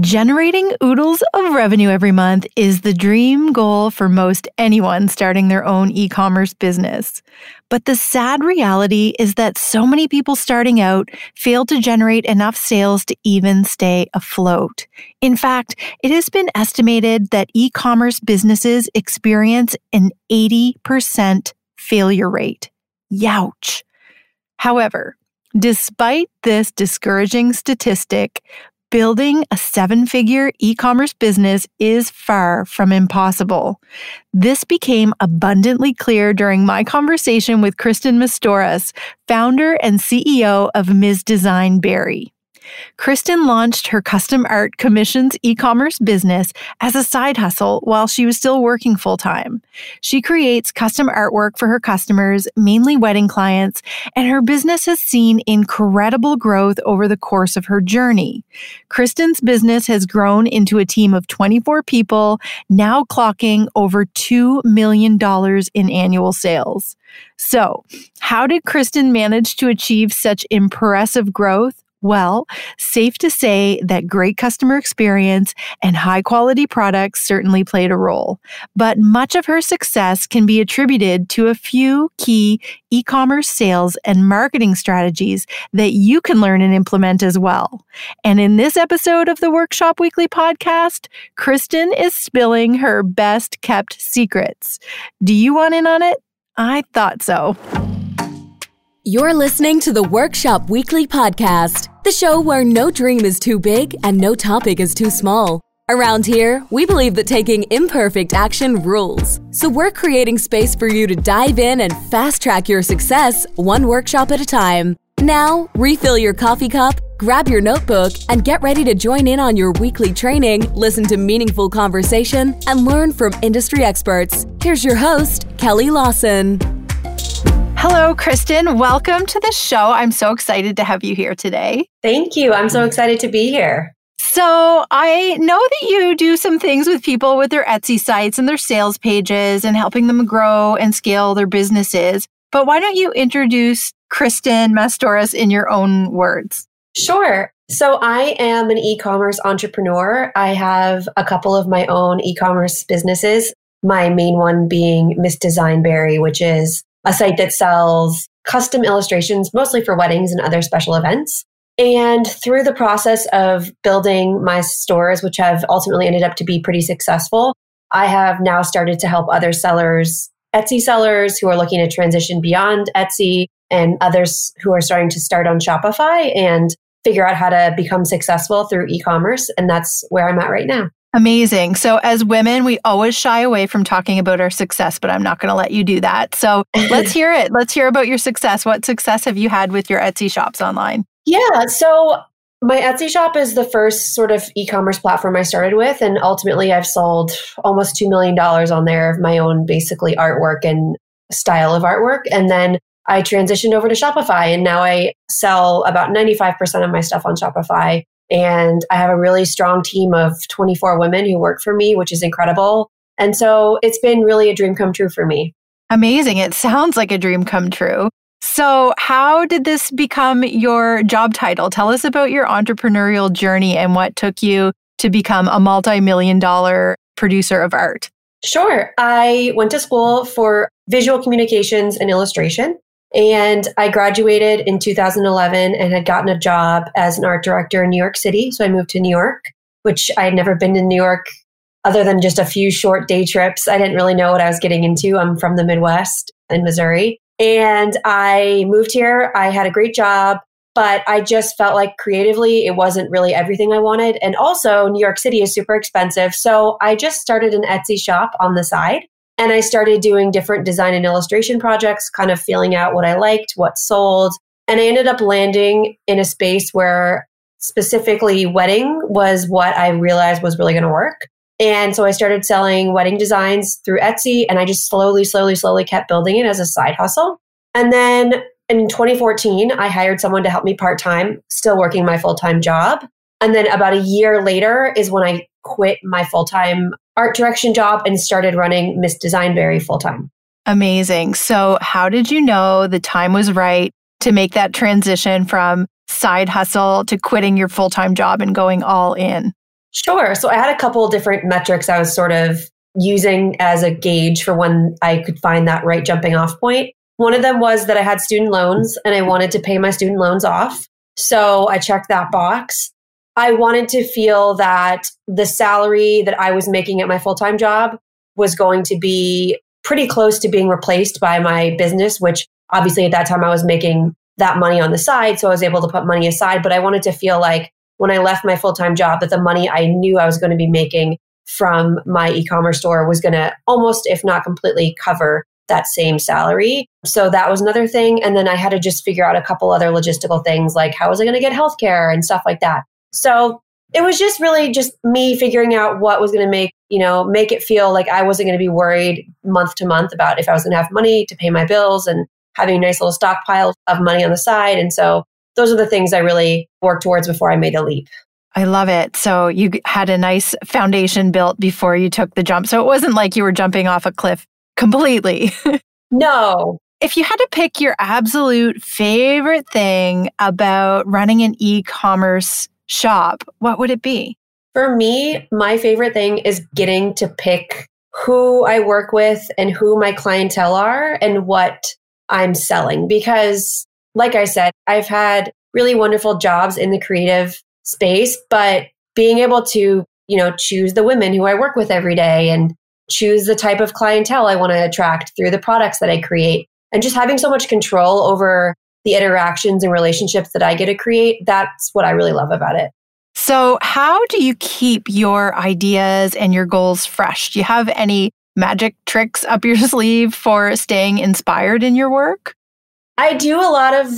Generating oodles of revenue every month is the dream goal for most anyone starting their own e commerce business. But the sad reality is that so many people starting out fail to generate enough sales to even stay afloat. In fact, it has been estimated that e commerce businesses experience an 80% failure rate. Youch. However, Despite this discouraging statistic, building a seven figure e commerce business is far from impossible. This became abundantly clear during my conversation with Kristin Mastoras, founder and CEO of Ms. Design Berry. Kristin launched her custom art commissions e commerce business as a side hustle while she was still working full time. She creates custom artwork for her customers, mainly wedding clients, and her business has seen incredible growth over the course of her journey. Kristin's business has grown into a team of 24 people, now clocking over $2 million in annual sales. So, how did Kristin manage to achieve such impressive growth? Well, safe to say that great customer experience and high quality products certainly played a role. But much of her success can be attributed to a few key e commerce sales and marketing strategies that you can learn and implement as well. And in this episode of the Workshop Weekly podcast, Kristin is spilling her best kept secrets. Do you want in on it? I thought so. You're listening to the Workshop Weekly Podcast, the show where no dream is too big and no topic is too small. Around here, we believe that taking imperfect action rules. So we're creating space for you to dive in and fast track your success one workshop at a time. Now, refill your coffee cup, grab your notebook, and get ready to join in on your weekly training, listen to meaningful conversation, and learn from industry experts. Here's your host, Kelly Lawson. Hello, Kristin. Welcome to the show. I'm so excited to have you here today. Thank you. I'm so excited to be here. So, I know that you do some things with people with their Etsy sites and their sales pages and helping them grow and scale their businesses. But why don't you introduce Kristin Mastoras in your own words? Sure. So, I am an e commerce entrepreneur. I have a couple of my own e commerce businesses, my main one being Miss Design Berry, which is a site that sells custom illustrations, mostly for weddings and other special events. And through the process of building my stores, which have ultimately ended up to be pretty successful, I have now started to help other sellers, Etsy sellers who are looking to transition beyond Etsy and others who are starting to start on Shopify and figure out how to become successful through e commerce. And that's where I'm at right now. Amazing. So, as women, we always shy away from talking about our success, but I'm not going to let you do that. So, let's hear it. Let's hear about your success. What success have you had with your Etsy shops online? Yeah. So, my Etsy shop is the first sort of e commerce platform I started with. And ultimately, I've sold almost $2 million on there of my own basically artwork and style of artwork. And then I transitioned over to Shopify, and now I sell about 95% of my stuff on Shopify. And I have a really strong team of 24 women who work for me, which is incredible. And so it's been really a dream come true for me. Amazing. It sounds like a dream come true. So, how did this become your job title? Tell us about your entrepreneurial journey and what took you to become a multi million dollar producer of art. Sure. I went to school for visual communications and illustration. And I graduated in 2011 and had gotten a job as an art director in New York City. So I moved to New York, which I had never been to New York other than just a few short day trips. I didn't really know what I was getting into. I'm from the Midwest in Missouri. And I moved here. I had a great job, but I just felt like creatively it wasn't really everything I wanted. And also, New York City is super expensive. So I just started an Etsy shop on the side. And I started doing different design and illustration projects, kind of feeling out what I liked, what sold. And I ended up landing in a space where specifically wedding was what I realized was really going to work. And so I started selling wedding designs through Etsy and I just slowly, slowly, slowly kept building it as a side hustle. And then in 2014, I hired someone to help me part time, still working my full time job. And then about a year later is when I quit my full time art direction job and started running Miss Design Berry full time. Amazing. So, how did you know the time was right to make that transition from side hustle to quitting your full time job and going all in? Sure. So I had a couple different metrics I was sort of using as a gauge for when I could find that right jumping off point. One of them was that I had student loans and I wanted to pay my student loans off. So I checked that box. I wanted to feel that the salary that I was making at my full time job was going to be pretty close to being replaced by my business, which obviously at that time I was making that money on the side. So I was able to put money aside. But I wanted to feel like when I left my full time job, that the money I knew I was going to be making from my e commerce store was going to almost, if not completely, cover that same salary. So that was another thing. And then I had to just figure out a couple other logistical things like how was I going to get healthcare and stuff like that. So it was just really just me figuring out what was going to make, you know, make it feel like I wasn't going to be worried month to month about if I was going to have money to pay my bills and having a nice little stockpile of money on the side. And so those are the things I really worked towards before I made the leap. I love it. So you had a nice foundation built before you took the jump. So it wasn't like you were jumping off a cliff completely. no. If you had to pick your absolute favorite thing about running an e commerce shop, what would it be? For me, my favorite thing is getting to pick who I work with and who my clientele are and what I'm selling. Because, like I said, I've had really wonderful jobs in the creative space, but being able to, you know, choose the women who I work with every day and choose the type of clientele I want to attract through the products that I create and just having so much control over the interactions and relationships that I get to create, that's what I really love about it. So, how do you keep your ideas and your goals fresh? Do you have any magic tricks up your sleeve for staying inspired in your work? I do a lot of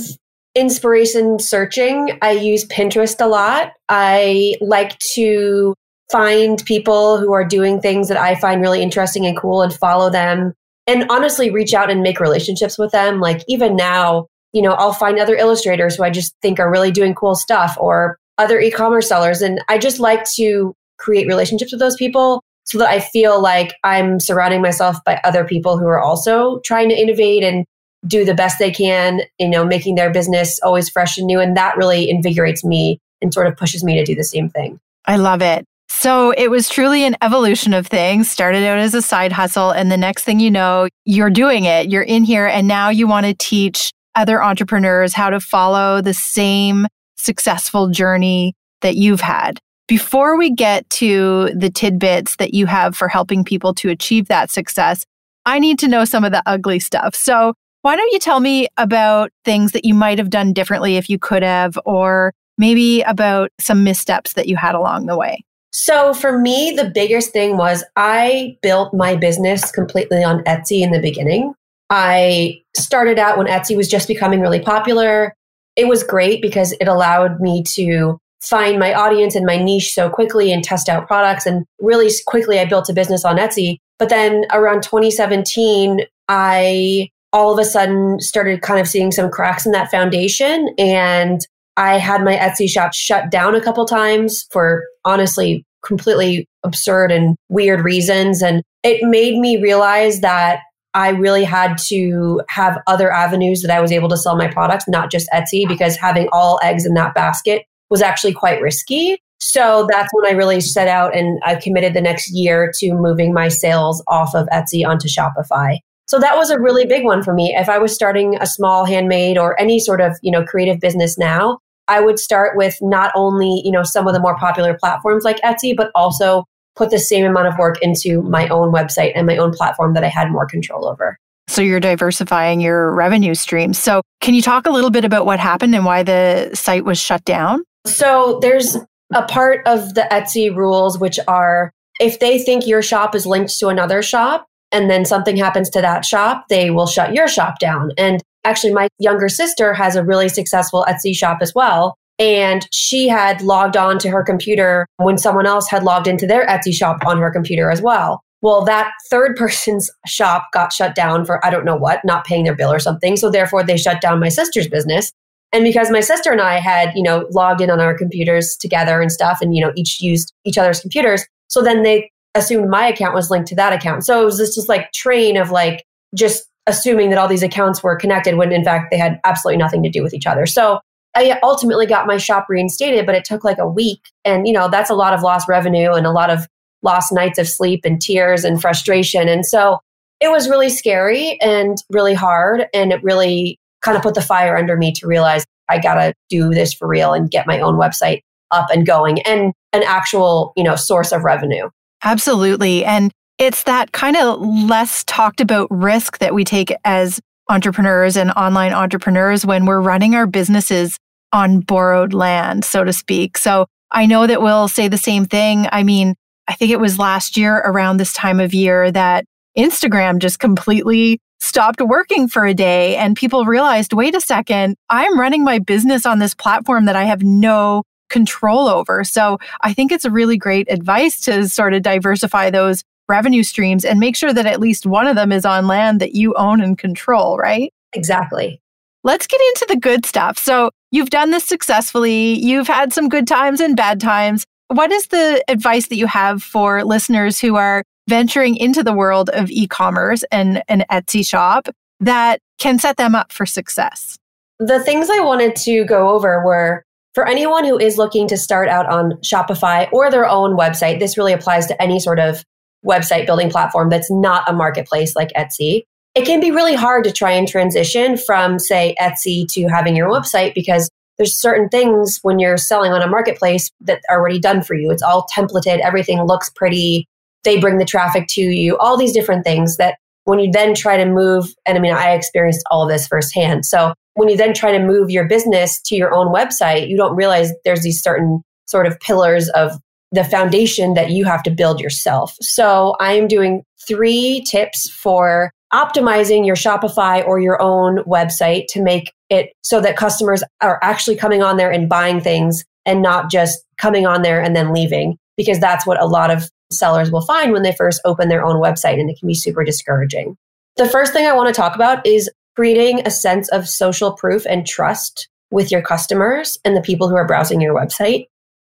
inspiration searching. I use Pinterest a lot. I like to find people who are doing things that I find really interesting and cool and follow them and honestly reach out and make relationships with them. Like even now, you know, I'll find other illustrators who I just think are really doing cool stuff or other e-commerce sellers. And I just like to create relationships with those people so that I feel like I'm surrounding myself by other people who are also trying to innovate and do the best they can, you know, making their business always fresh and new. And that really invigorates me and sort of pushes me to do the same thing. I love it. So it was truly an evolution of things. Started out as a side hustle. And the next thing you know, you're doing it. You're in here. And now you want to teach other entrepreneurs how to follow the same successful journey that you've had. Before we get to the tidbits that you have for helping people to achieve that success, I need to know some of the ugly stuff. So, why don't you tell me about things that you might have done differently if you could have, or maybe about some missteps that you had along the way? So for me, the biggest thing was I built my business completely on Etsy in the beginning. I started out when Etsy was just becoming really popular. It was great because it allowed me to find my audience and my niche so quickly and test out products. And really quickly, I built a business on Etsy. But then around 2017, I all of a sudden started kind of seeing some cracks in that foundation. And I had my Etsy shop shut down a couple times for honestly completely absurd and weird reasons. And it made me realize that I really had to have other avenues that I was able to sell my products, not just Etsy, because having all eggs in that basket was actually quite risky. So that's when I really set out and I committed the next year to moving my sales off of Etsy onto Shopify. So that was a really big one for me. If I was starting a small handmade or any sort of, you know, creative business now, I would start with not only, you know, some of the more popular platforms like Etsy, but also put the same amount of work into my own website and my own platform that I had more control over. So you're diversifying your revenue streams. So can you talk a little bit about what happened and why the site was shut down? So there's a part of the Etsy rules which are if they think your shop is linked to another shop and then something happens to that shop, they will shut your shop down. And actually, my younger sister has a really successful Etsy shop as well. And she had logged on to her computer when someone else had logged into their Etsy shop on her computer as well. Well, that third person's shop got shut down for I don't know what, not paying their bill or something. So therefore, they shut down my sister's business. And because my sister and I had, you know, logged in on our computers together and stuff, and you know, each used each other's computers, so then they assumed my account was linked to that account. So it was this just like train of like just assuming that all these accounts were connected when in fact they had absolutely nothing to do with each other. So I ultimately got my shop reinstated, but it took like a week. And, you know, that's a lot of lost revenue and a lot of lost nights of sleep and tears and frustration. And so it was really scary and really hard. And it really kind of put the fire under me to realize I got to do this for real and get my own website up and going and an actual, you know, source of revenue. Absolutely. And it's that kind of less talked about risk that we take as entrepreneurs and online entrepreneurs when we're running our businesses on borrowed land, so to speak. So I know that we'll say the same thing. I mean, I think it was last year around this time of year that Instagram just completely stopped working for a day and people realized, wait a second, I'm running my business on this platform that I have no control over. So I think it's a really great advice to sort of diversify those revenue streams and make sure that at least one of them is on land that you own and control, right? Exactly. Let's get into the good stuff. So, you've done this successfully. You've had some good times and bad times. What is the advice that you have for listeners who are venturing into the world of e commerce and an Etsy shop that can set them up for success? The things I wanted to go over were for anyone who is looking to start out on Shopify or their own website, this really applies to any sort of website building platform that's not a marketplace like Etsy, it can be really hard to try and transition from, say, Etsy to having your website because there's certain things when you're selling on a marketplace that are already done for you. It's all templated, everything looks pretty, they bring the traffic to you, all these different things that when you then try to move, and I mean, I experienced all of this firsthand. So when you then try to move your business to your own website, you don't realize there's these certain sort of pillars of the foundation that you have to build yourself. So I am doing three tips for optimizing your Shopify or your own website to make it so that customers are actually coming on there and buying things and not just coming on there and then leaving, because that's what a lot of sellers will find when they first open their own website and it can be super discouraging. The first thing I want to talk about is creating a sense of social proof and trust with your customers and the people who are browsing your website.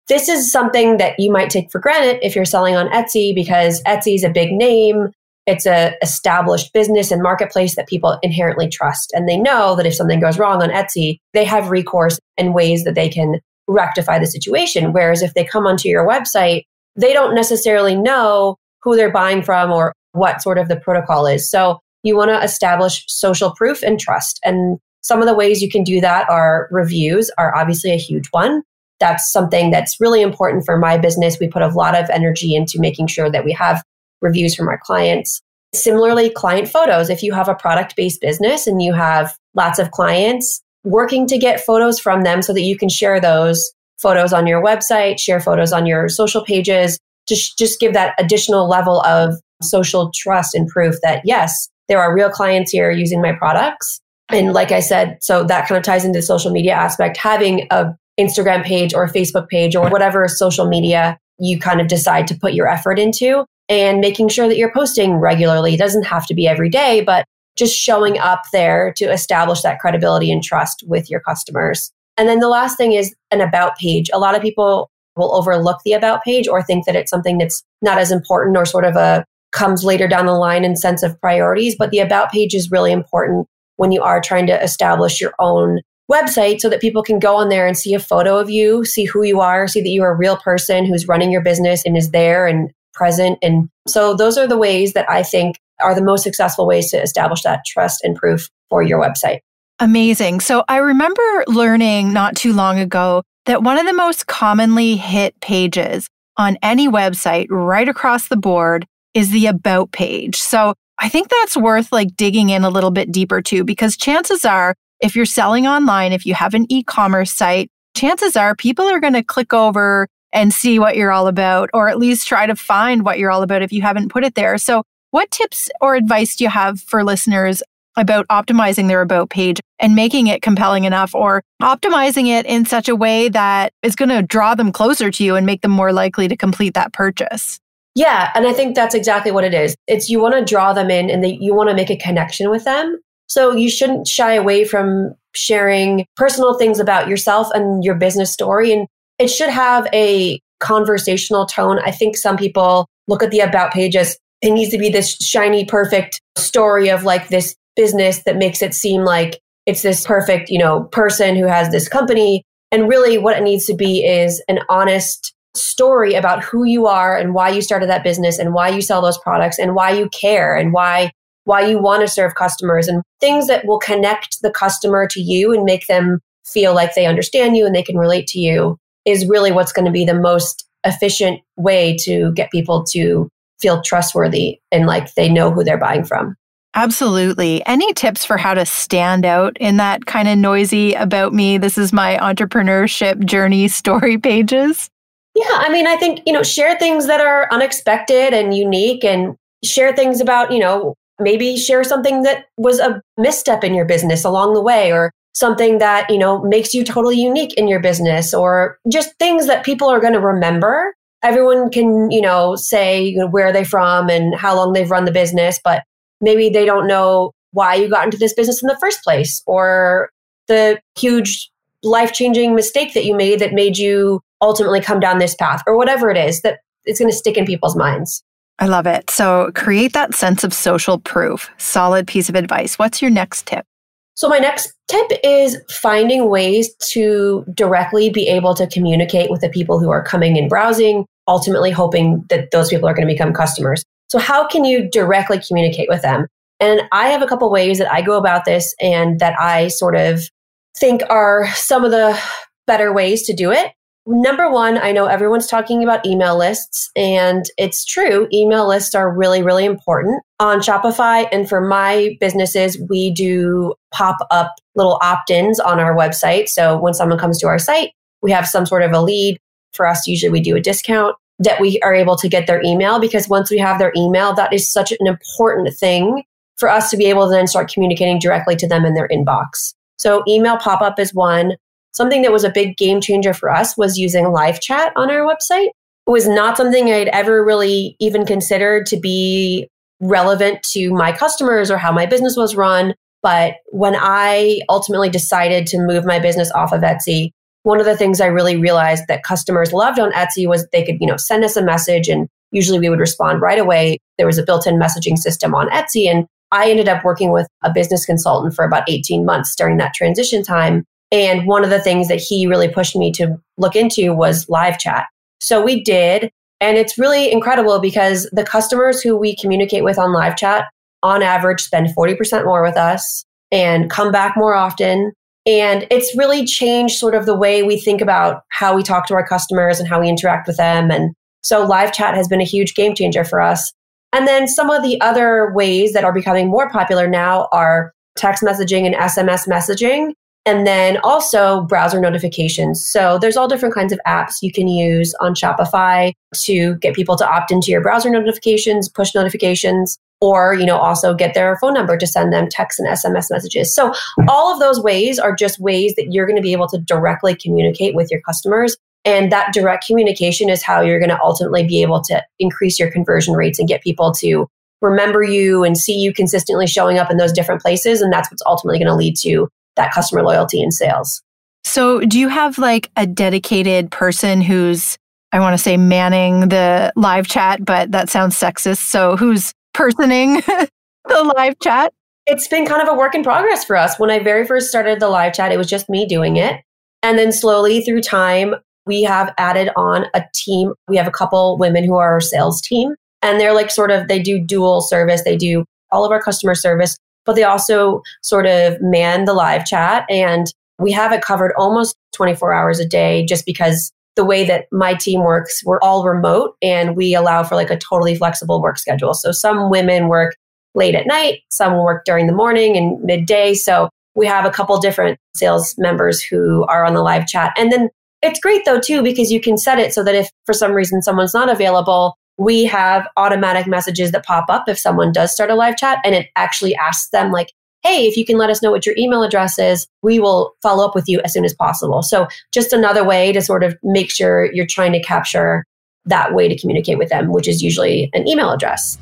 This is something that you might take for granted if you're selling on Etsy because Etsy is a big name. It's a established business and marketplace that people inherently trust. And they know that if something goes wrong on Etsy, they have recourse and ways that they can rectify the situation. Whereas if they come onto your website, they don't necessarily know who they're buying from or what sort of the protocol is. So you want to establish social proof and trust. And some of the ways you can do that are reviews are obviously a huge one that's something that's really important for my business. We put a lot of energy into making sure that we have reviews from our clients. Similarly, client photos. If you have a product based business and you have lots of clients, working to get photos from them so that you can share those photos on your website, share photos on your social pages, just, just give that additional level of social trust and proof that yes, there are real clients here using my products. And like I said, so that kind of ties into the social media aspect. Having a Instagram page or a Facebook page or whatever social media you kind of decide to put your effort into and making sure that you're posting regularly. It doesn't have to be every day, but just showing up there to establish that credibility and trust with your customers. And then the last thing is an about page. A lot of people will overlook the about page or think that it's something that's not as important or sort of a comes later down the line in sense of priorities, but the about page is really important when you are trying to establish your own website so that people can go on there and see a photo of you, see who you are, see that you're a real person who's running your business and is there and present. And so those are the ways that I think are the most successful ways to establish that trust and proof for your website. Amazing. So I remember learning not too long ago that one of the most commonly hit pages on any website right across the board is the about page. So I think that's worth like digging in a little bit deeper too, because chances are if you're selling online, if you have an e commerce site, chances are people are going to click over and see what you're all about, or at least try to find what you're all about if you haven't put it there. So, what tips or advice do you have for listeners about optimizing their about page and making it compelling enough or optimizing it in such a way that is going to draw them closer to you and make them more likely to complete that purchase? Yeah, and I think that's exactly what it is. It's you want to draw them in and they, you want to make a connection with them. So you shouldn't shy away from sharing personal things about yourself and your business story. And it should have a conversational tone. I think some people look at the about page as it needs to be this shiny, perfect story of like this business that makes it seem like it's this perfect, you know, person who has this company. And really what it needs to be is an honest story about who you are and why you started that business and why you sell those products and why you care and why why you want to serve customers and things that will connect the customer to you and make them feel like they understand you and they can relate to you is really what's going to be the most efficient way to get people to feel trustworthy and like they know who they're buying from. Absolutely. Any tips for how to stand out in that kind of noisy about me? This is my entrepreneurship journey story pages. Yeah, I mean, I think, you know, share things that are unexpected and unique and share things about, you know, maybe share something that was a misstep in your business along the way or something that, you know, makes you totally unique in your business or just things that people are going to remember. Everyone can, you know, say where they're from and how long they've run the business, but maybe they don't know why you got into this business in the first place or the huge life changing mistake that you made that made you ultimately come down this path or whatever it is that it's going to stick in people's minds. I love it. So create that sense of social proof. Solid piece of advice. What's your next tip? So, my next tip is finding ways to directly be able to communicate with the people who are coming and browsing, ultimately hoping that those people are going to become customers. So, how can you directly communicate with them? And I have a couple ways that I go about this and that I sort of think are some of the better ways to do it. Number one, I know everyone's talking about email lists, and it's true. Email lists are really, really important on Shopify. And for my businesses, we do pop up little opt ins on our website. So when someone comes to our site, we have some sort of a lead. For us, usually we do a discount that we are able to get their email because once we have their email, that is such an important thing for us to be able to then start communicating directly to them in their inbox. So email pop up is one. Something that was a big game changer for us was using live chat on our website. It was not something I'd ever really even considered to be relevant to my customers or how my business was run. But when I ultimately decided to move my business off of Etsy, one of the things I really realized that customers loved on Etsy was they could, you know, send us a message and usually we would respond right away. There was a built-in messaging system on Etsy and I ended up working with a business consultant for about 18 months during that transition time and one of the things that he really pushed me to look into was live chat. So we did. And it's really incredible because the customers who we communicate with on live chat on average spend 40% more with us and come back more often. And it's really changed sort of the way we think about how we talk to our customers and how we interact with them. And so live chat has been a huge game changer for us. And then some of the other ways that are becoming more popular now are text messaging and SMS messaging. And then also browser notifications. So there's all different kinds of apps you can use on Shopify to get people to opt into your browser notifications, push notifications, or, you know, also get their phone number to send them text and SMS messages. So all of those ways are just ways that you're going to be able to directly communicate with your customers. And that direct communication is how you're going to ultimately be able to increase your conversion rates and get people to remember you and see you consistently showing up in those different places. And that's what's ultimately going to lead to that customer loyalty and sales. So, do you have like a dedicated person who's, I want to say manning the live chat, but that sounds sexist. So, who's personing the live chat? It's been kind of a work in progress for us. When I very first started the live chat, it was just me doing it. And then slowly through time, we have added on a team. We have a couple women who are our sales team, and they're like sort of, they do dual service. They do all of our customer service but they also sort of man the live chat and we have it covered almost 24 hours a day just because the way that my team works, we're all remote and we allow for like a totally flexible work schedule. So some women work late at night, some work during the morning and midday. So we have a couple different sales members who are on the live chat. And then it's great though too because you can set it so that if for some reason someone's not available, we have automatic messages that pop up if someone does start a live chat and it actually asks them like hey if you can let us know what your email address is we will follow up with you as soon as possible so just another way to sort of make sure you're trying to capture that way to communicate with them which is usually an email address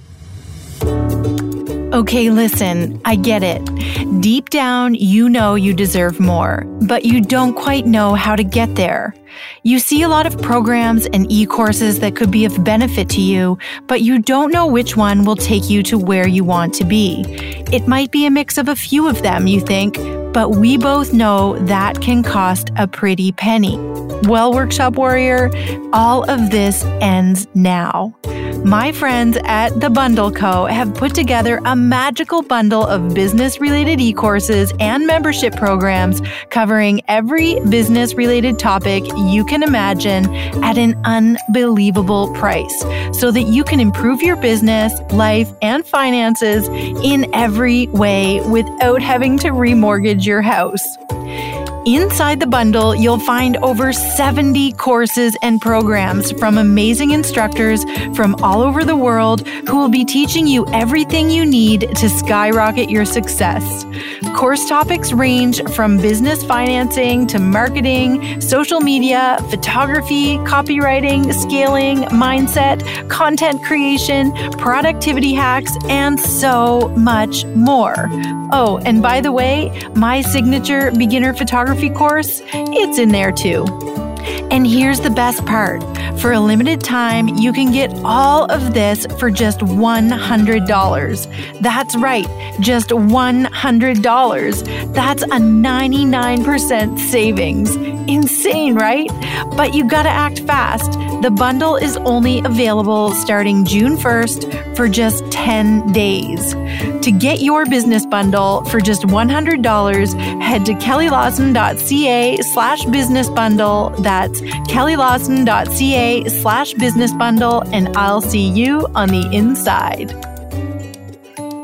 Okay, listen, I get it. Deep down, you know you deserve more, but you don't quite know how to get there. You see a lot of programs and e courses that could be of benefit to you, but you don't know which one will take you to where you want to be. It might be a mix of a few of them, you think, but we both know that can cost a pretty penny. Well, Workshop Warrior, all of this ends now. My friends at The Bundle Co. have put together a magical bundle of business related e courses and membership programs covering every business related topic you can imagine at an unbelievable price so that you can improve your business, life, and finances in every way without having to remortgage your house. Inside the bundle, you'll find over 70 courses and programs from amazing instructors from all over the world who will be teaching you everything you need to skyrocket your success. Course topics range from business financing to marketing, social media, photography, copywriting, scaling, mindset, content creation, productivity hacks, and so much more. Oh, and by the way, my signature beginner photography photography course, it's in there too. And here's the best part for a limited time, you can get all of this for just $100. That's right, just $100. That's a 99% savings. Insane, right? But you gotta act fast. The bundle is only available starting June 1st for just 10 days. To get your business bundle for just $100, head to kellylawson.ca slash business bundle. That's kellylawson.ca slash business bundle, and I'll see you on the inside.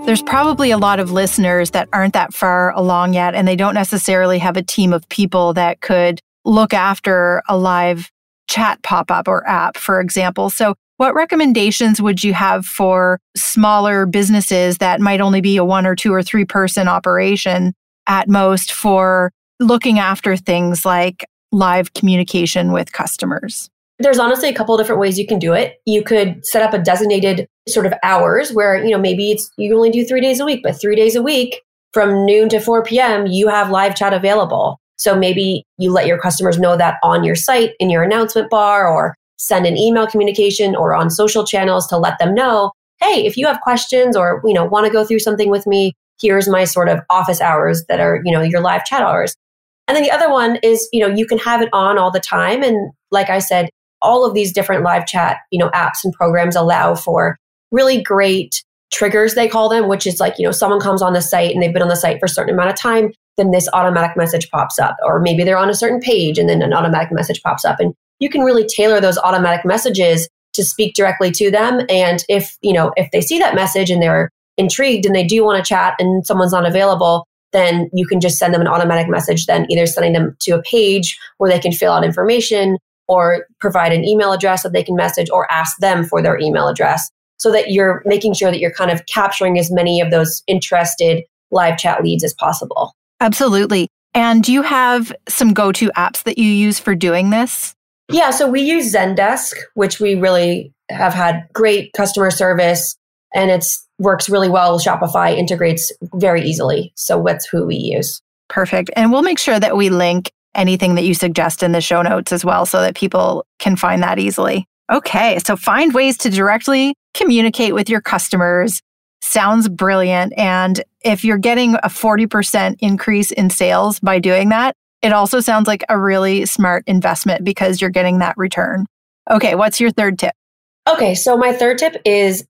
There's probably a lot of listeners that aren't that far along yet, and they don't necessarily have a team of people that could look after a live chat pop up or app, for example. So, what recommendations would you have for smaller businesses that might only be a one or two or three person operation at most for looking after things like live communication with customers? There's honestly a couple different ways you can do it. You could set up a designated sort of hours where, you know, maybe it's you only do 3 days a week, but 3 days a week from noon to 4 p.m. you have live chat available. So maybe you let your customers know that on your site in your announcement bar or send an email communication or on social channels to let them know, "Hey, if you have questions or, you know, want to go through something with me, here's my sort of office hours that are, you know, your live chat hours." And then the other one is, you know, you can have it on all the time and like I said, all of these different live chat, you know, apps and programs allow for really great triggers they call them, which is like, you know, someone comes on the site and they've been on the site for a certain amount of time, then this automatic message pops up. Or maybe they're on a certain page and then an automatic message pops up. And you can really tailor those automatic messages to speak directly to them. And if, you know, if they see that message and they're intrigued and they do want to chat and someone's not available, then you can just send them an automatic message, then either sending them to a page where they can fill out information or provide an email address that they can message or ask them for their email address so that you're making sure that you're kind of capturing as many of those interested live chat leads as possible. Absolutely. And do you have some go to apps that you use for doing this? Yeah, so we use Zendesk, which we really have had great customer service and it's works really well. Shopify integrates very easily. So that's who we use. Perfect. And we'll make sure that we link anything that you suggest in the show notes as well so that people can find that easily. Okay, so find ways to directly communicate with your customers. Sounds brilliant. And if you're getting a 40% increase in sales by doing that, it also sounds like a really smart investment because you're getting that return. Okay, what's your third tip? Okay, so my third tip is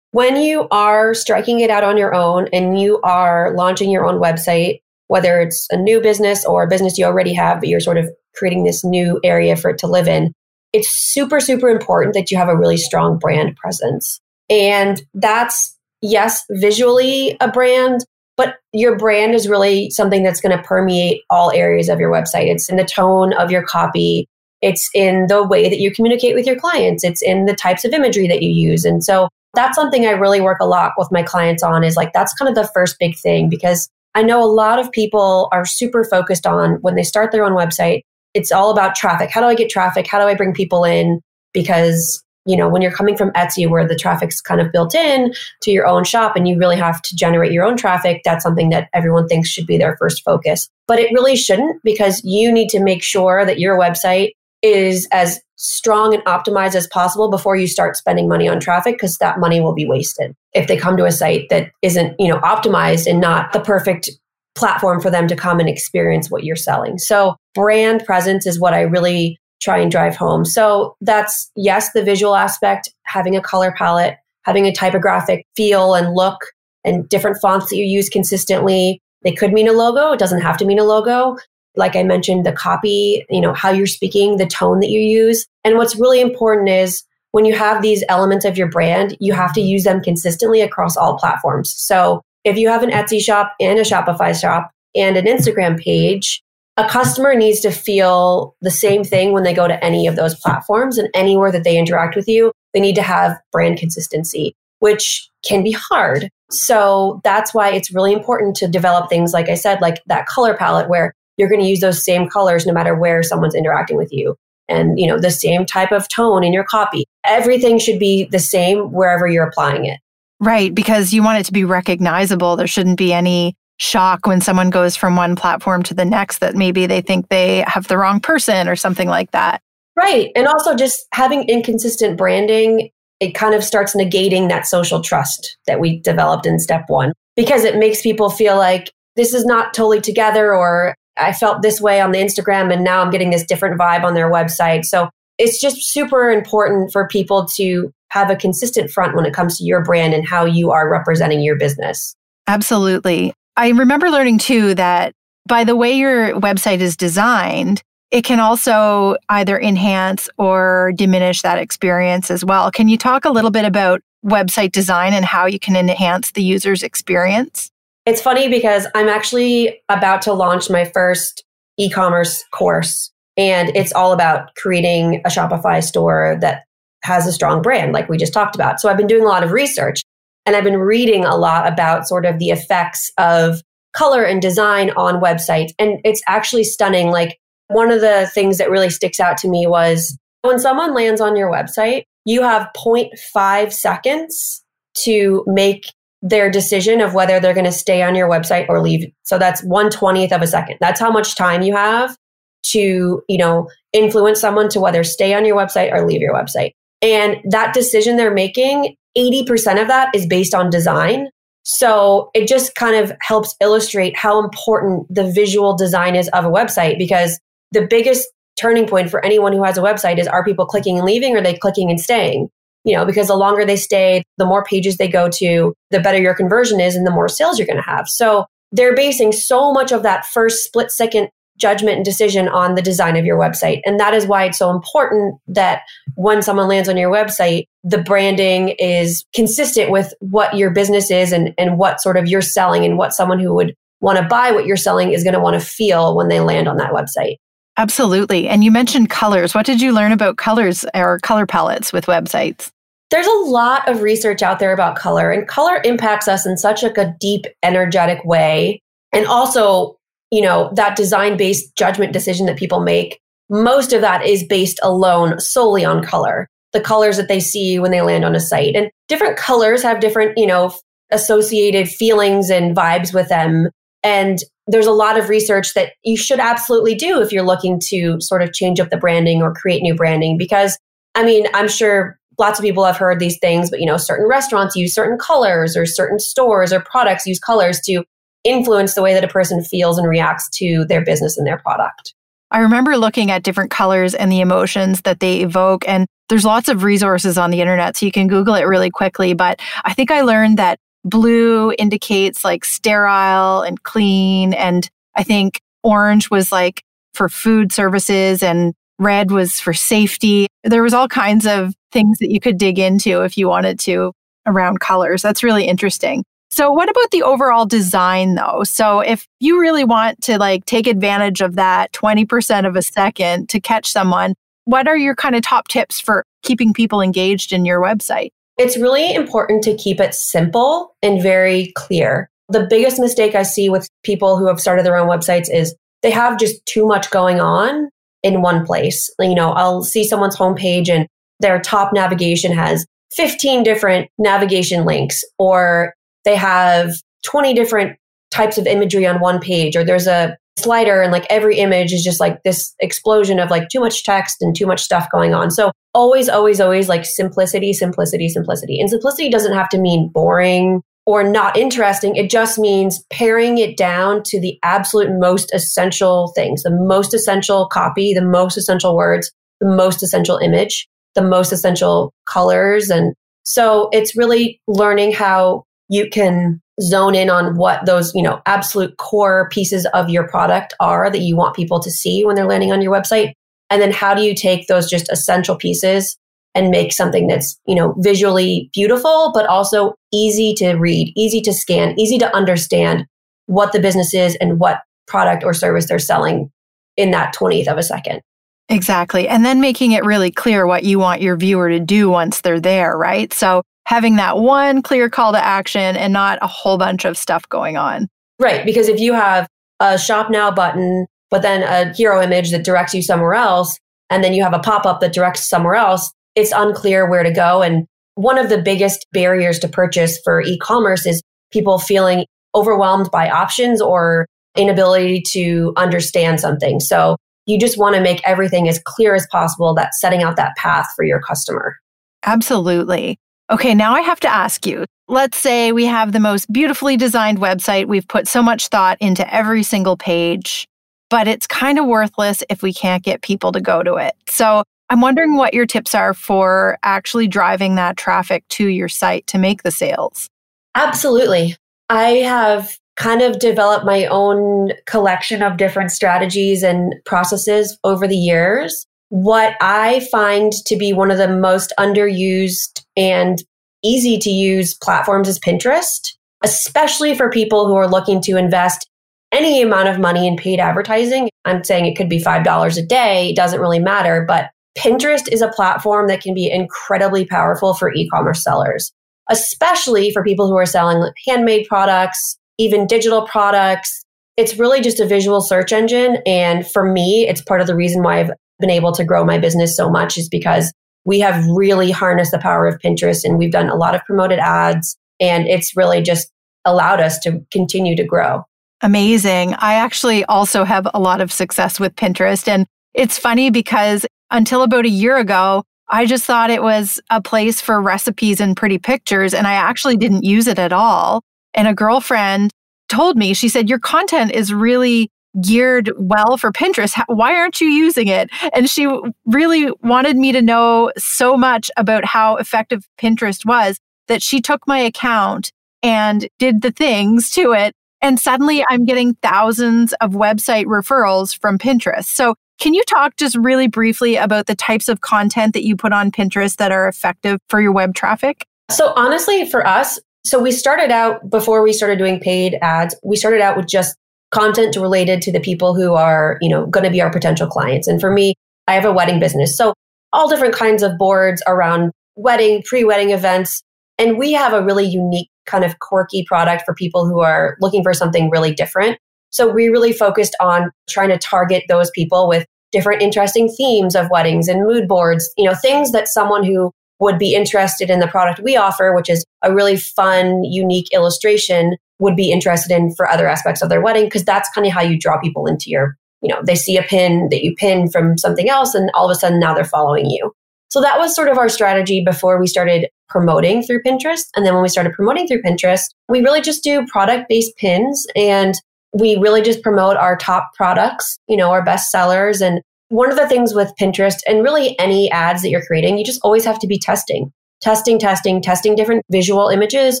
when you are striking it out on your own and you are launching your own website, whether it's a new business or a business you already have, but you're sort of creating this new area for it to live in, it's super, super important that you have a really strong brand presence. And that's, yes, visually a brand, but your brand is really something that's going to permeate all areas of your website. It's in the tone of your copy, it's in the way that you communicate with your clients, it's in the types of imagery that you use. And so that's something I really work a lot with my clients on is like that's kind of the first big thing because I know a lot of people are super focused on when they start their own website, it's all about traffic. How do I get traffic? How do I bring people in? Because, you know, when you're coming from Etsy where the traffic's kind of built in to your own shop and you really have to generate your own traffic, that's something that everyone thinks should be their first focus. But it really shouldn't because you need to make sure that your website is as strong and optimized as possible before you start spending money on traffic because that money will be wasted if they come to a site that isn't you know optimized and not the perfect platform for them to come and experience what you're selling. So brand presence is what I really try and drive home. So that's yes, the visual aspect, having a color palette, having a typographic feel and look and different fonts that you use consistently. They could mean a logo. It doesn't have to mean a logo. Like I mentioned, the copy, you know, how you're speaking, the tone that you use. And what's really important is when you have these elements of your brand, you have to use them consistently across all platforms. So if you have an Etsy shop and a Shopify shop and an Instagram page, a customer needs to feel the same thing when they go to any of those platforms and anywhere that they interact with you. They need to have brand consistency, which can be hard. So that's why it's really important to develop things, like I said, like that color palette where you're going to use those same colors no matter where someone's interacting with you. And, you know, the same type of tone in your copy. Everything should be the same wherever you're applying it. Right. Because you want it to be recognizable. There shouldn't be any shock when someone goes from one platform to the next that maybe they think they have the wrong person or something like that. Right. And also just having inconsistent branding, it kind of starts negating that social trust that we developed in step one because it makes people feel like this is not totally together or I felt this way on the Instagram and now I'm getting this different vibe on their website. So it's just super important for people to have a consistent front when it comes to your brand and how you are representing your business. Absolutely. I remember learning too that by the way your website is designed, it can also either enhance or diminish that experience as well. Can you talk a little bit about website design and how you can enhance the user's experience? It's funny because I'm actually about to launch my first e commerce course, and it's all about creating a Shopify store that has a strong brand, like we just talked about. So I've been doing a lot of research and I've been reading a lot about sort of the effects of color and design on websites. And it's actually stunning. Like one of the things that really sticks out to me was when someone lands on your website, you have 0.5 seconds to make their decision of whether they're going to stay on your website or leave. So that's 120th of a second. That's how much time you have to, you know, influence someone to whether stay on your website or leave your website. And that decision they're making 80% of that is based on design. So it just kind of helps illustrate how important the visual design is of a website because the biggest turning point for anyone who has a website is are people clicking and leaving or are they clicking and staying? You know, because the longer they stay, the more pages they go to, the better your conversion is and the more sales you're going to have. So they're basing so much of that first split second judgment and decision on the design of your website. And that is why it's so important that when someone lands on your website, the branding is consistent with what your business is and, and what sort of you're selling and what someone who would want to buy what you're selling is going to want to feel when they land on that website. Absolutely. And you mentioned colors. What did you learn about colors or color palettes with websites? There's a lot of research out there about color, and color impacts us in such like a deep, energetic way. And also, you know, that design based judgment decision that people make, most of that is based alone solely on color, the colors that they see when they land on a site. And different colors have different, you know, associated feelings and vibes with them. And there's a lot of research that you should absolutely do if you're looking to sort of change up the branding or create new branding. Because, I mean, I'm sure lots of people have heard these things, but, you know, certain restaurants use certain colors or certain stores or products use colors to influence the way that a person feels and reacts to their business and their product. I remember looking at different colors and the emotions that they evoke. And there's lots of resources on the internet, so you can Google it really quickly. But I think I learned that blue indicates like sterile and clean. And I think orange was like for food services and red was for safety. There was all kinds of things that you could dig into if you wanted to around colors. That's really interesting. So what about the overall design though? So if you really want to like take advantage of that 20% of a second to catch someone, what are your kind of top tips for keeping people engaged in your website? It's really important to keep it simple and very clear. The biggest mistake I see with people who have started their own websites is they have just too much going on in one place. You know, I'll see someone's homepage and their top navigation has 15 different navigation links or they have 20 different types of imagery on one page, or there's a slider and like every image is just like this explosion of like too much text and too much stuff going on. So always, always, always like simplicity, simplicity, simplicity. And simplicity doesn't have to mean boring or not interesting. It just means paring it down to the absolute most essential things, the most essential copy, the most essential words, the most essential image, the most essential colors. And so it's really learning how you can zone in on what those, you know, absolute core pieces of your product are that you want people to see when they're landing on your website. And then how do you take those just essential pieces and make something that's, you know, visually beautiful, but also easy to read, easy to scan, easy to understand what the business is and what product or service they're selling in that 20th of a second. Exactly. And then making it really clear what you want your viewer to do once they're there, right? So having that one clear call to action and not a whole bunch of stuff going on. Right. Because if you have a shop now button, but then a hero image that directs you somewhere else, and then you have a pop up that directs somewhere else, it's unclear where to go. And one of the biggest barriers to purchase for e commerce is people feeling overwhelmed by options or inability to understand something. So you just want to make everything as clear as possible that setting out that path for your customer. Absolutely. Okay, now I have to ask you. Let's say we have the most beautifully designed website. We've put so much thought into every single page, but it's kind of worthless if we can't get people to go to it. So I'm wondering what your tips are for actually driving that traffic to your site to make the sales. Absolutely. I have kind of developed my own collection of different strategies and processes over the years. What I find to be one of the most underused and easy to use platforms is Pinterest, especially for people who are looking to invest any amount of money in paid advertising. I'm saying it could be $5 a day, it doesn't really matter, but Pinterest is a platform that can be incredibly powerful for e commerce sellers, especially for people who are selling handmade products, even digital products. It's really just a visual search engine. And for me, it's part of the reason why I've been able to grow my business so much is because we have really harnessed the power of Pinterest and we've done a lot of promoted ads. And it's really just allowed us to continue to grow. Amazing. I actually also have a lot of success with Pinterest. And it's funny because until about a year ago, I just thought it was a place for recipes and pretty pictures, and I actually didn't use it at all. And a girlfriend told me, she said, Your content is really geared well for Pinterest. Why aren't you using it? And she really wanted me to know so much about how effective Pinterest was that she took my account and did the things to it. And suddenly I'm getting thousands of website referrals from Pinterest. So can you talk just really briefly about the types of content that you put on Pinterest that are effective for your web traffic? So, honestly, for us, so we started out before we started doing paid ads, we started out with just content related to the people who are, you know, going to be our potential clients. And for me, I have a wedding business. So, all different kinds of boards around wedding, pre wedding events. And we have a really unique kind of quirky product for people who are looking for something really different. So we really focused on trying to target those people with different interesting themes of weddings and mood boards, you know, things that someone who would be interested in the product we offer, which is a really fun, unique illustration, would be interested in for other aspects of their wedding, because that's kind of how you draw people into your, you know, they see a pin that you pin from something else, and all of a sudden now they're following you. So that was sort of our strategy before we started promoting through Pinterest. And then when we started promoting through Pinterest, we really just do product based pins and we really just promote our top products, you know, our best sellers. And one of the things with Pinterest and really any ads that you're creating, you just always have to be testing, testing, testing, testing different visual images,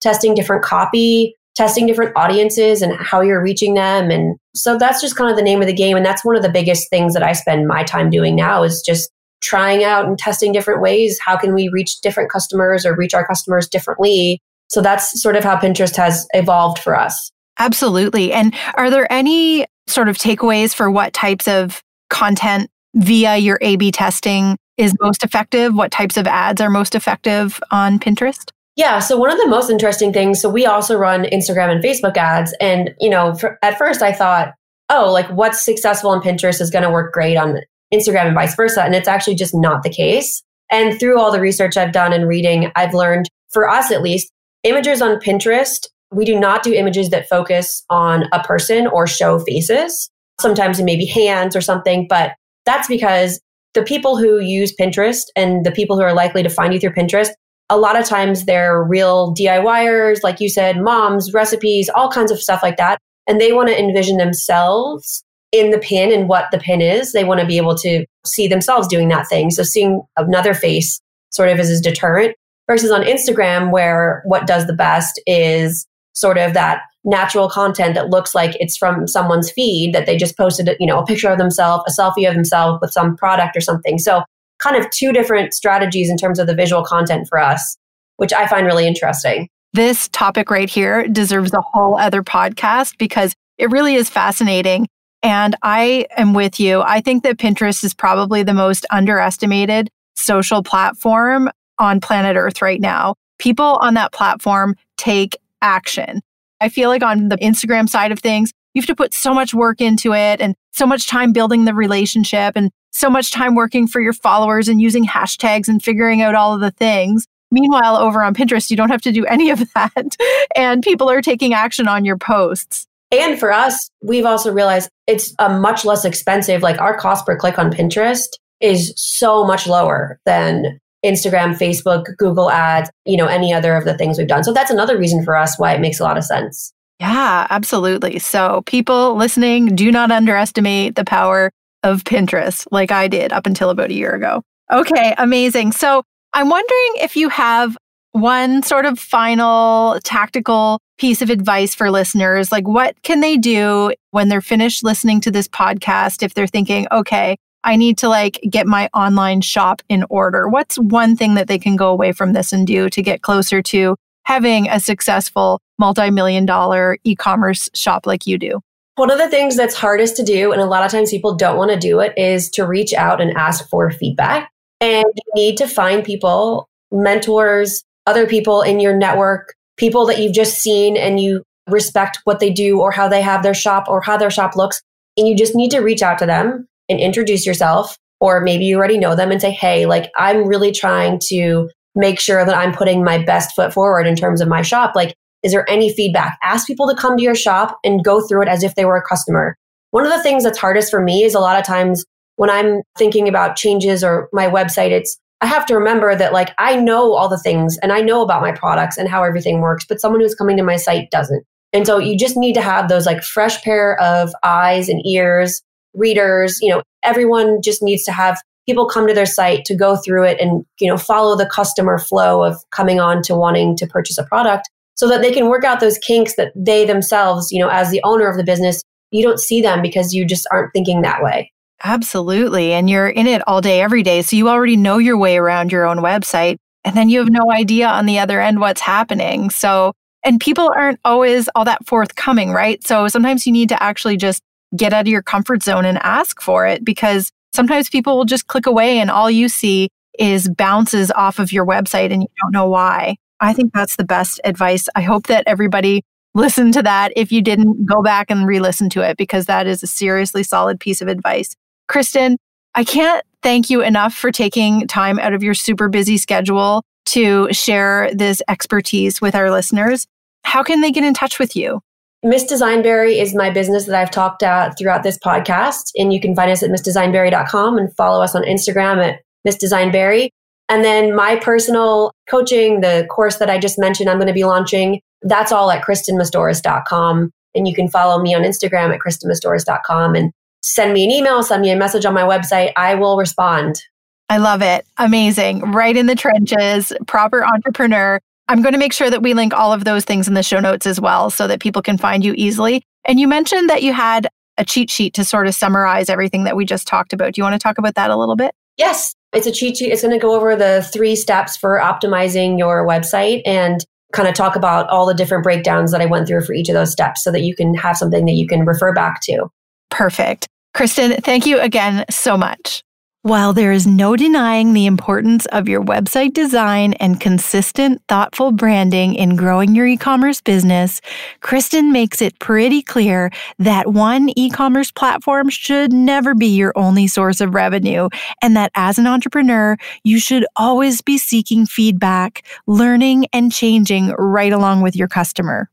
testing different copy, testing different audiences and how you're reaching them. And so that's just kind of the name of the game. And that's one of the biggest things that I spend my time doing now is just trying out and testing different ways. How can we reach different customers or reach our customers differently? So that's sort of how Pinterest has evolved for us. Absolutely. And are there any sort of takeaways for what types of content via your A B testing is most effective? What types of ads are most effective on Pinterest? Yeah. So one of the most interesting things, so we also run Instagram and Facebook ads. And, you know, for, at first I thought, oh, like what's successful on Pinterest is going to work great on Instagram and vice versa. And it's actually just not the case. And through all the research I've done and reading, I've learned, for us at least, images on Pinterest we do not do images that focus on a person or show faces. Sometimes it may be hands or something, but that's because the people who use Pinterest and the people who are likely to find you through Pinterest, a lot of times they're real DIYers, like you said, moms, recipes, all kinds of stuff like that. And they want to envision themselves in the pin and what the pin is. They want to be able to see themselves doing that thing. So seeing another face sort of is a deterrent versus on Instagram, where what does the best is sort of that natural content that looks like it's from someone's feed that they just posted, you know, a picture of themselves, a selfie of themselves with some product or something. So kind of two different strategies in terms of the visual content for us, which I find really interesting. This topic right here deserves a whole other podcast because it really is fascinating. And I am with you. I think that Pinterest is probably the most underestimated social platform on planet Earth right now. People on that platform take action. I feel like on the Instagram side of things, you have to put so much work into it and so much time building the relationship and so much time working for your followers and using hashtags and figuring out all of the things. Meanwhile, over on Pinterest, you don't have to do any of that. and people are taking action on your posts. And for us, we've also realized it's a much less expensive. Like our cost per click on Pinterest is so much lower than Instagram, Facebook, Google ads, you know, any other of the things we've done. So that's another reason for us why it makes a lot of sense. Yeah, absolutely. So people listening, do not underestimate the power of Pinterest like I did up until about a year ago. Okay, amazing. So I'm wondering if you have one sort of final tactical piece of advice for listeners. Like, what can they do when they're finished listening to this podcast if they're thinking, okay, I need to like get my online shop in order? What's one thing that they can go away from this and do to get closer to having a successful multi million dollar e commerce shop like you do? One of the things that's hardest to do, and a lot of times people don't want to do it, is to reach out and ask for feedback. And you need to find people, mentors, other people in your network, people that you've just seen and you respect what they do or how they have their shop or how their shop looks. And you just need to reach out to them and introduce yourself. Or maybe you already know them and say, hey, like I'm really trying to make sure that I'm putting my best foot forward in terms of my shop. Like, is there any feedback? Ask people to come to your shop and go through it as if they were a customer. One of the things that's hardest for me is a lot of times when I'm thinking about changes or my website, it's I have to remember that like I know all the things and I know about my products and how everything works, but someone who's coming to my site doesn't. And so you just need to have those like fresh pair of eyes and ears readers, you know, everyone just needs to have people come to their site to go through it and, you know, follow the customer flow of coming on to wanting to purchase a product so that they can work out those kinks that they themselves, you know, as the owner of the business, you don't see them because you just aren't thinking that way. Absolutely. And you're in it all day, every day. So you already know your way around your own website. And then you have no idea on the other end what's happening. So, and people aren't always all that forthcoming, right? So sometimes you need to actually just get out of your comfort zone and ask for it because sometimes people will just click away and all you see is bounces off of your website and you don't know why. I think that's the best advice. I hope that everybody listened to that. If you didn't, go back and re listen to it because that is a seriously solid piece of advice. Kristin, I can't thank you enough for taking time out of your super busy schedule to share this expertise with our listeners. How can they get in touch with you? Miss Designberry is my business that I've talked about throughout this podcast. And you can find us at missdesignberry.com and follow us on Instagram at Miss Designberry. And then my personal coaching, the course that I just mentioned, I'm going to be launching. That's all at KristinMastoras.com. And you can follow me on Instagram at KristinMastoras.com and send me an email, send me a message on my website. I will respond. I love it. Amazing. Right in the trenches, proper entrepreneur. I'm going to make sure that we link all of those things in the show notes as well so that people can find you easily. And you mentioned that you had a cheat sheet to sort of summarize everything that we just talked about. Do you want to talk about that a little bit? Yes, it's a cheat sheet. It's going to go over the three steps for optimizing your website and kind of talk about all the different breakdowns that I went through for each of those steps so that you can have something that you can refer back to. Perfect. Kristin, thank you again so much. While there is no denying the importance of your website design and consistent, thoughtful branding in growing your e commerce business, Kristin makes it pretty clear that one e commerce platform should never be your only source of revenue, and that as an entrepreneur, you should always be seeking feedback, learning, and changing right along with your customer.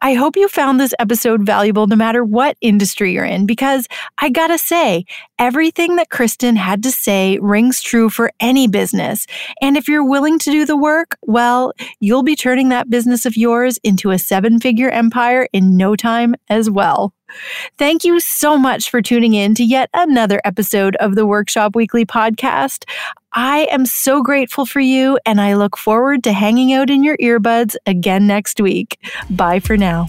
I hope you found this episode valuable no matter what industry you're in, because I gotta say, everything that Kristin had to say rings true for any business. And if you're willing to do the work, well, you'll be turning that business of yours into a seven figure empire in no time as well. Thank you so much for tuning in to yet another episode of the Workshop Weekly podcast. I am so grateful for you, and I look forward to hanging out in your earbuds again next week. Bye for now.